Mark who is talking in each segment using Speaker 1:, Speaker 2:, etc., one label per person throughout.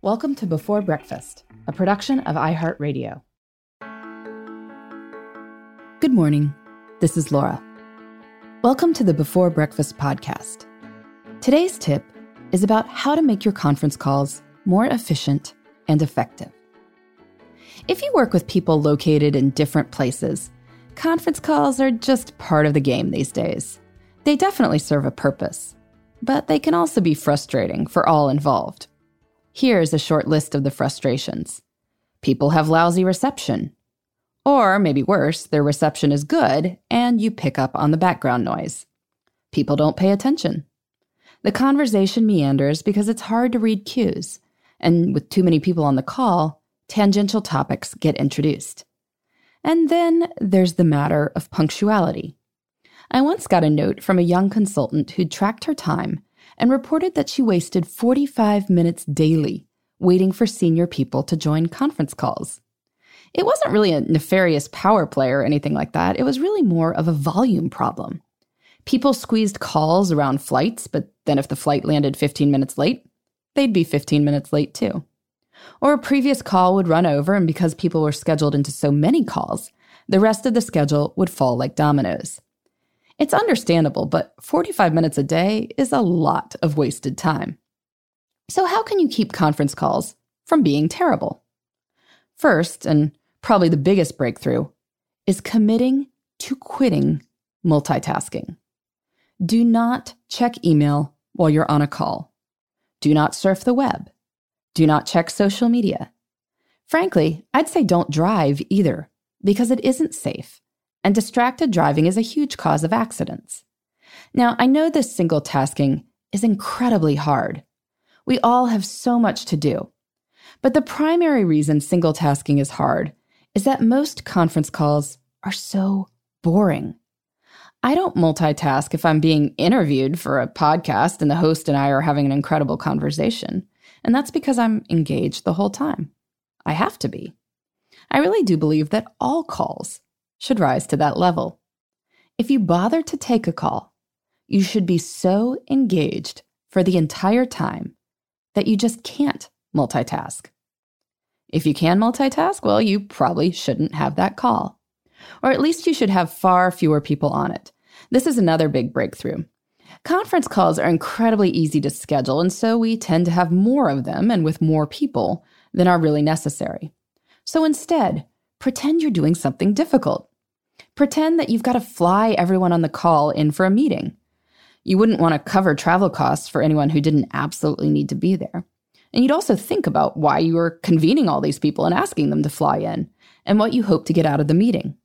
Speaker 1: Welcome to Before Breakfast, a production of iHeartRadio. Good morning. This is Laura. Welcome to the Before Breakfast podcast. Today's tip is about how to make your conference calls more efficient and effective. If you work with people located in different places, conference calls are just part of the game these days. They definitely serve a purpose, but they can also be frustrating for all involved. Here's a short list of the frustrations people have lousy reception. Or maybe worse, their reception is good and you pick up on the background noise. People don't pay attention. The conversation meanders because it's hard to read cues, and with too many people on the call, tangential topics get introduced. And then there's the matter of punctuality. I once got a note from a young consultant who'd tracked her time and reported that she wasted 45 minutes daily waiting for senior people to join conference calls. It wasn't really a nefarious power play or anything like that, it was really more of a volume problem. People squeezed calls around flights, but then if the flight landed 15 minutes late, they'd be 15 minutes late too. Or a previous call would run over, and because people were scheduled into so many calls, the rest of the schedule would fall like dominoes. It's understandable, but 45 minutes a day is a lot of wasted time. So, how can you keep conference calls from being terrible? First, and probably the biggest breakthrough, is committing to quitting multitasking. Do not check email while you're on a call. Do not surf the web. Do not check social media. Frankly, I'd say don't drive either, because it isn't safe, and distracted driving is a huge cause of accidents. Now, I know this single tasking is incredibly hard. We all have so much to do. But the primary reason single tasking is hard is that most conference calls are so boring. I don't multitask if I'm being interviewed for a podcast and the host and I are having an incredible conversation. And that's because I'm engaged the whole time. I have to be. I really do believe that all calls should rise to that level. If you bother to take a call, you should be so engaged for the entire time that you just can't multitask. If you can multitask, well, you probably shouldn't have that call. Or at least you should have far fewer people on it. This is another big breakthrough. Conference calls are incredibly easy to schedule, and so we tend to have more of them and with more people than are really necessary. So instead, pretend you're doing something difficult. Pretend that you've got to fly everyone on the call in for a meeting. You wouldn't want to cover travel costs for anyone who didn't absolutely need to be there. And you'd also think about why you were convening all these people and asking them to fly in, and what you hope to get out of the meeting.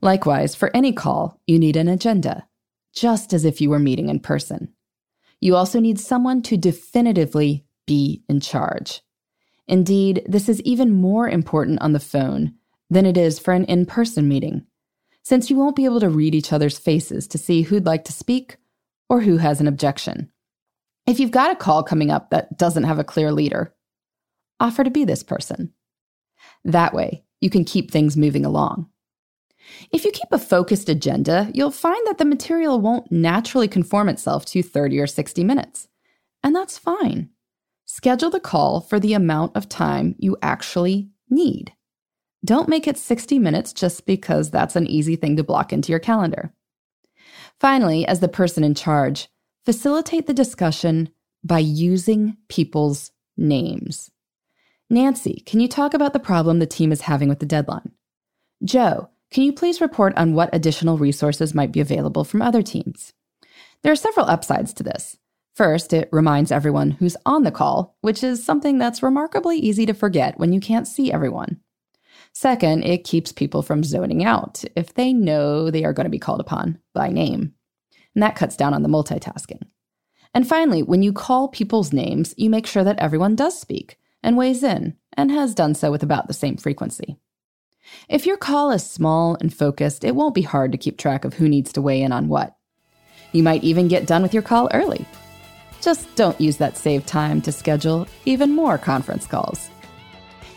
Speaker 1: Likewise, for any call, you need an agenda, just as if you were meeting in person. You also need someone to definitively be in charge. Indeed, this is even more important on the phone than it is for an in person meeting, since you won't be able to read each other's faces to see who'd like to speak or who has an objection. If you've got a call coming up that doesn't have a clear leader, offer to be this person. That way, you can keep things moving along. If you keep a focused agenda, you'll find that the material won't naturally conform itself to 30 or 60 minutes. And that's fine. Schedule the call for the amount of time you actually need. Don't make it 60 minutes just because that's an easy thing to block into your calendar. Finally, as the person in charge, Facilitate the discussion by using people's names. Nancy, can you talk about the problem the team is having with the deadline? Joe, can you please report on what additional resources might be available from other teams? There are several upsides to this. First, it reminds everyone who's on the call, which is something that's remarkably easy to forget when you can't see everyone. Second, it keeps people from zoning out if they know they are going to be called upon by name and that cuts down on the multitasking. And finally, when you call people's names, you make sure that everyone does speak and weighs in and has done so with about the same frequency. If your call is small and focused, it won't be hard to keep track of who needs to weigh in on what. You might even get done with your call early. Just don't use that saved time to schedule even more conference calls.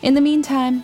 Speaker 1: In the meantime,